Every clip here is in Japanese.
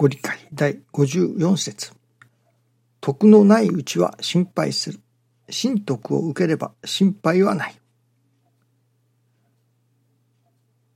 ご理解第54節徳のないうちは心配する。神徳を受ければ心配はない。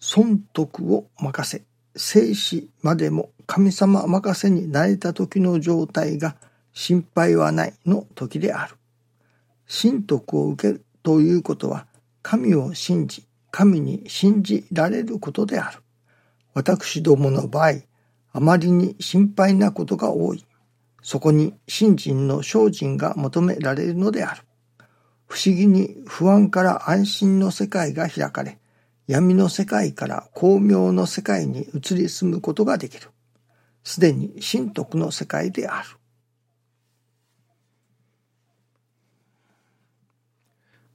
損徳を任せ、生死までも神様任せになれた時の状態が心配はないの時である。神徳を受けるということは神を信じ、神に信じられることである。私どもの場合、あまりに心配なことが多い。そこに信心の精進が求められるのである。不思議に不安から安心の世界が開かれ、闇の世界から光明の世界に移り住むことができる。すでに神徳の世界である。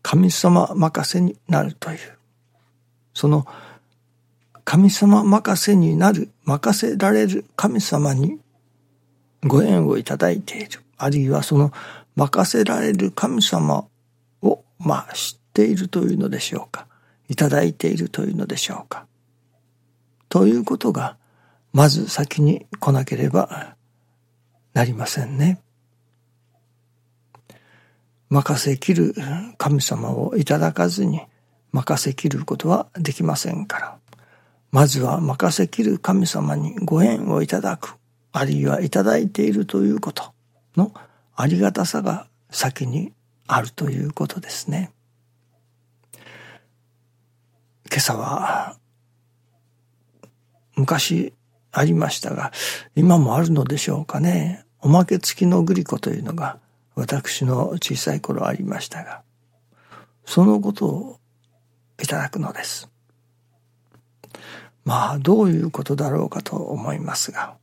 神様任せになるという、その神様任せになる、任せられる神様にご縁をいただいている。あるいはその任せられる神様を、まあ、知っているというのでしょうか。いただいているというのでしょうか。ということが、まず先に来なければなりませんね。任せきる神様をいただかずに任せきることはできませんから。まずは任せきる神様にご縁をいただく。あるいはいただいているということのありがたさが先にあるということですね。今朝は昔ありましたが今もあるのでしょうかね。おまけ付きのグリコというのが私の小さい頃ありましたがそのことをいただくのです。まあどういうことだろうかと思いますが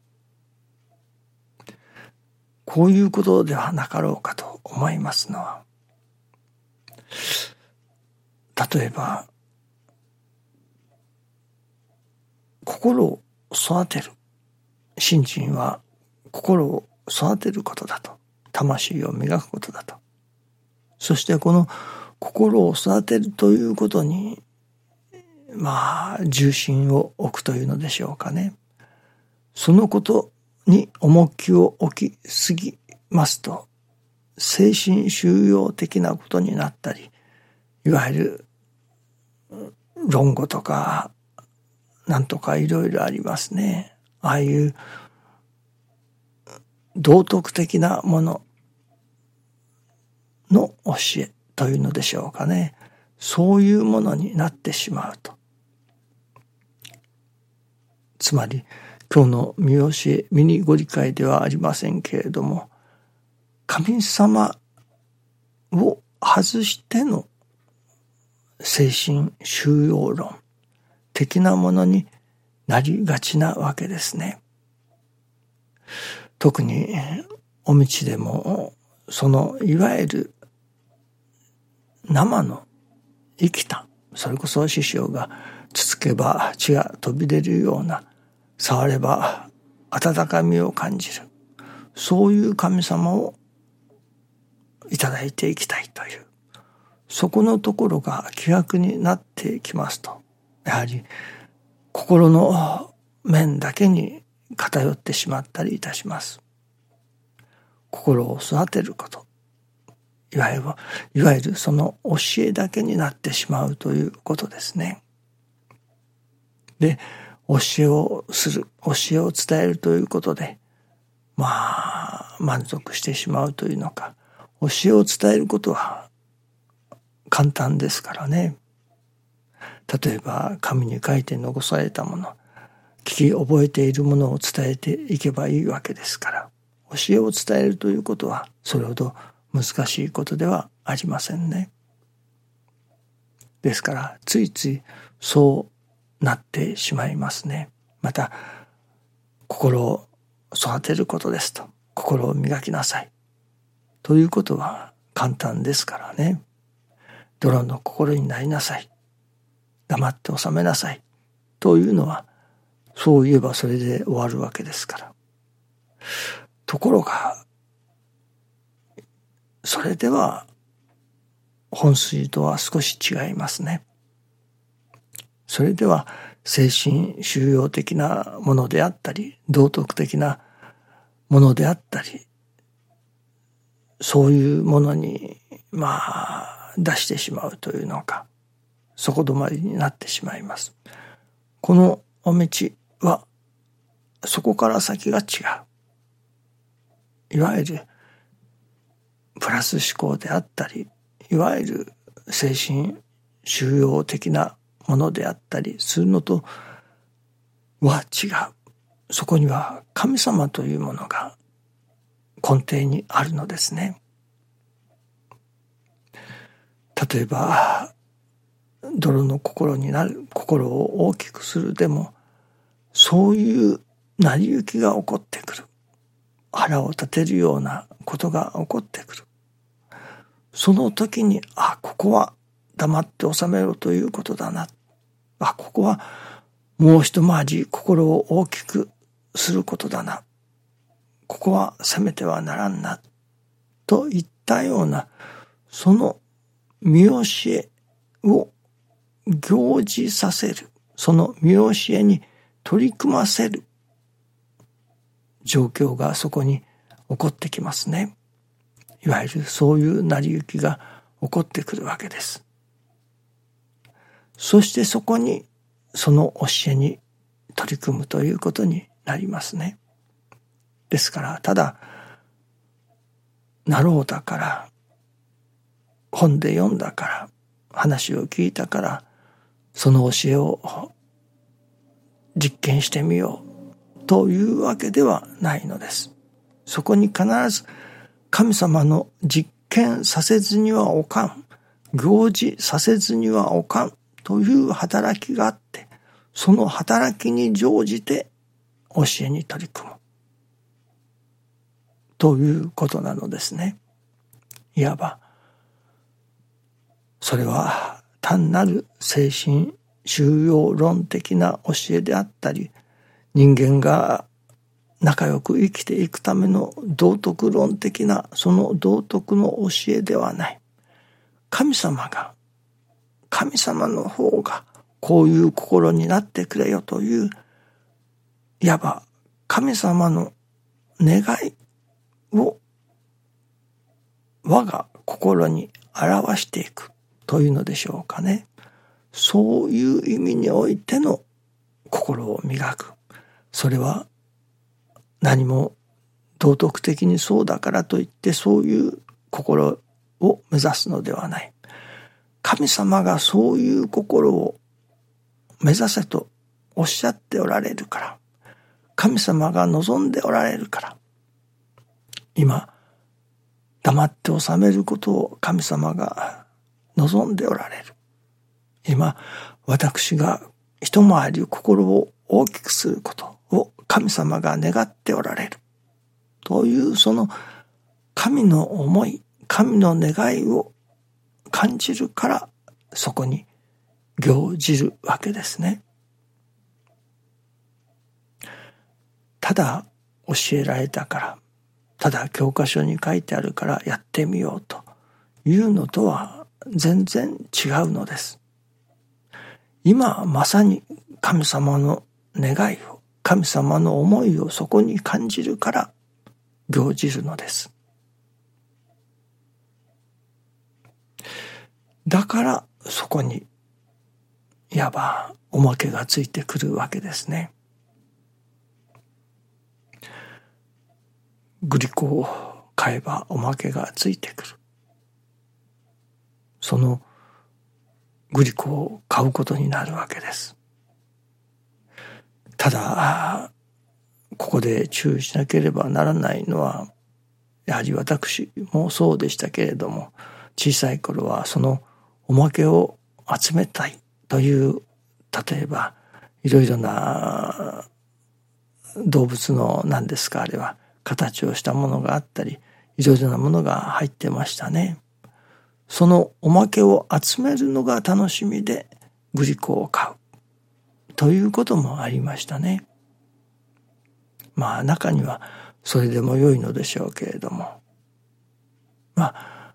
こういうことではなかろうかと思いますのは、例えば、心を育てる。信心は心を育てることだと。魂を磨くことだと。そしてこの心を育てるということに、まあ、重心を置くというのでしょうかね。そのことに重きを置きすぎますと、精神収容的なことになったり、いわゆる論語とか、なんとかいろいろありますね。ああいう道徳的なものの教えというのでしょうかね。そういうものになってしまうと。つまり、今日の見教え、ミニご理解ではありませんけれども、神様を外しての精神収容論的なものになりがちなわけですね。特にお道でもそのいわゆる生の生きたそれこそ師匠がつつけば血が飛び出るような触れば温かみを感じる。そういう神様をいただいていきたいという。そこのところが気楽になってきますと、やはり心の面だけに偏ってしまったりいたします。心を育てること。いわゆる、いわゆるその教えだけになってしまうということですね。で、教えをする、教えを伝えるということで、まあ、満足してしまうというのか、教えを伝えることは簡単ですからね。例えば、紙に書いて残されたもの、聞き覚えているものを伝えていけばいいわけですから、教えを伝えるということは、それほど難しいことではありませんね。ですから、ついついそうなってしまいますね。また、心を育てることですと。心を磨きなさい。ということは簡単ですからね。泥の心になりなさい。黙って収めなさい。というのは、そう言えばそれで終わるわけですから。ところが、それでは本筋とは少し違いますね。それでは精神収容的なものであったり、道徳的なものであったり、そういうものに、まあ、出してしまうというのか、底止まりになってしまいます。このお道は、そこから先が違う。いわゆる、プラス思考であったり、いわゆる精神収容的なものであったりするのとは違う。そこには神様というものが根底にあるのですね。例えば、泥の心になる、心を大きくするでも、そういう成り行きが起こってくる。腹を立てるようなことが起こってくる。その時に、あ、ここは黙って収めろということだな。あ、ここはもう一回り心を大きくすることだな。ここは責めてはならんな。といったような、その見教えを行事させる。その見教えに取り組ませる状況がそこに起こってきますね。いわゆるそういう成り行きが起こってくるわけです。そしてそこにその教えに取り組むということになりますね。ですから、ただ、なろうだから、本で読んだから、話を聞いたから、その教えを実験してみようというわけではないのです。そこに必ず神様の実験させずにはおかん、行事させずにはおかんという働きがあって、その働きに乗じて教えに取り組む。ということなのですね。いわば、それは単なる精神収容論的な教えであったり、人間が仲良く生きていくための道徳論的なその道徳の教えではない。神様が神様の方がこういう心になってくれよという、いわば神様の願いを我が心に表していくというのでしょうかね。そういう意味においての心を磨く。それは何も道徳的にそうだからといってそういう心を目指すのではない。神様がそういう心を目指せとおっしゃっておられるから、神様が望んでおられるから、今、黙って収めることを神様が望んでおられる。今、私が一回り心を大きくすること神様が願っておられる。というその神の思い、神の願いを感じるからそこに行じるわけですね。ただ教えられたからただ教科書に書いてあるからやってみようというのとは全然違うのです。今まさに神様の願いを神様の思いをそこに感じるから行じるのです。だからそこにいわばおまけがついてくるわけですね。グリコを買えばおまけがついてくる。そのグリコを買うことになるわけです。ただ、ここで注意しなければならないのは、やはり私もそうでしたけれども、小さい頃はそのおまけを集めたいという例えばいろいろな動物の何ですかあれは形をしたものがあったりいろいろなものが入ってましたね。そのおまけを集めるのが楽しみでグリコを買うということもありましたね。まあ中にはそれでも良いのでしょうけれどもまあ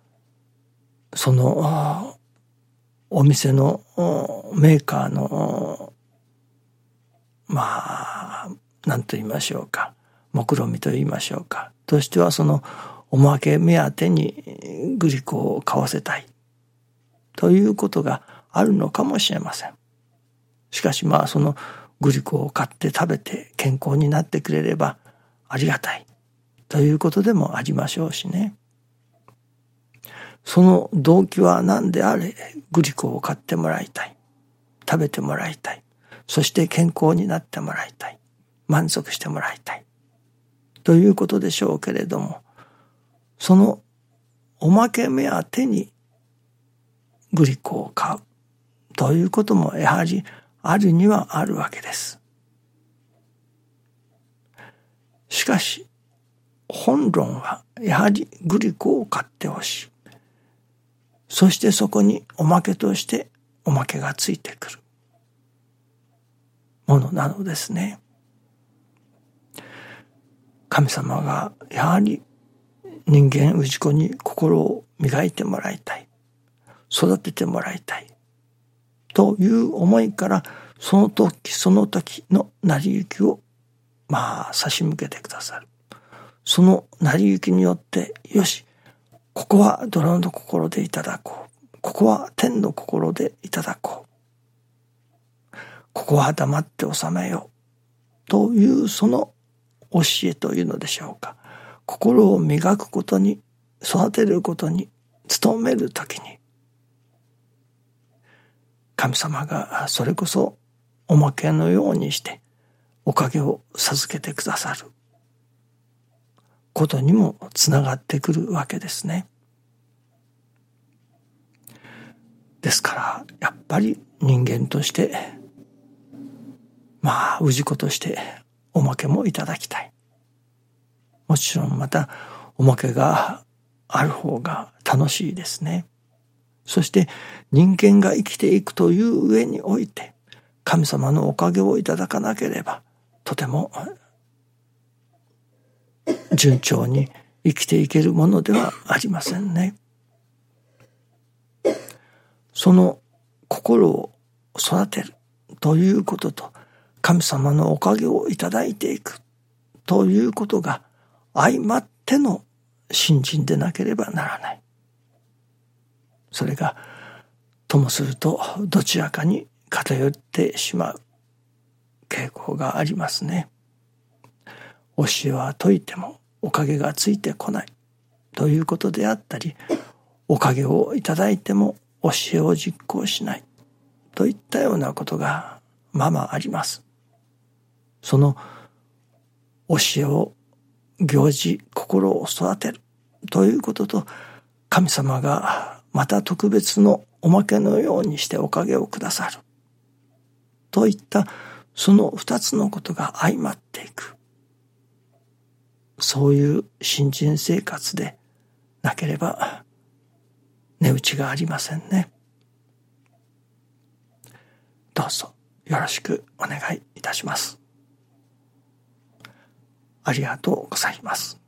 そのお店のメーカーのまあ何と言いましょうか目論見と言いましょうかとしてはそのおまけ目当てにグリコを買わせたいということがあるのかもしれません。しかしまあそのグリコを買って食べて健康になってくれればありがたいということでもありましょうしね。その動機は何であれグリコを買ってもらいたい。食べてもらいたい。そして健康になってもらいたい。満足してもらいたい。ということでしょうけれども、そのおまけ目当てにグリコを買うということもやはりあるにはあるわけです。しかし、本論はやはりグリコを買ってほしい。そしてそこにおまけとしておまけがついてくるものなのですね。神様がやはり人間氏子に心を磨いてもらいたい。育ててもらいたい。という思いからその時その時の成り行きをまあ差し向けてくださる。その成り行きによってよしここは泥の心でいただこう。ここは天の心でいただこう。ここは黙って収めよう。というその教えというのでしょうか。心を磨くことに、育てることに、努めるときに、神様がそれこそおまけのようにしておかげを授けてくださることにもつながってくるわけですね。ですからやっぱり人間としてまあ氏子としておまけもいただきたい。もちろんまたおまけがある方が楽しいですね。そして人間が生きていくという上において神様のおかげをいただかなければとても順調に生きていけるものではありませんね。その心を育てるということと神様のおかげをいただいていくということが相まっての信心でなければならない。それがともするとどちらかに偏ってしまう傾向がありますね。教えは解いてもおかげがついてこないということであったりおかげをいただいても教えを実行しないといったようなことがままあります。その教えを行事心を育てるということと神様がまた特別のおまけのようにしておかげをくださる。といったその二つのことが相まっていく。そういう新人生活でなければ値打ちがありませんね。どうぞよろしくお願いいたします。ありがとうございます。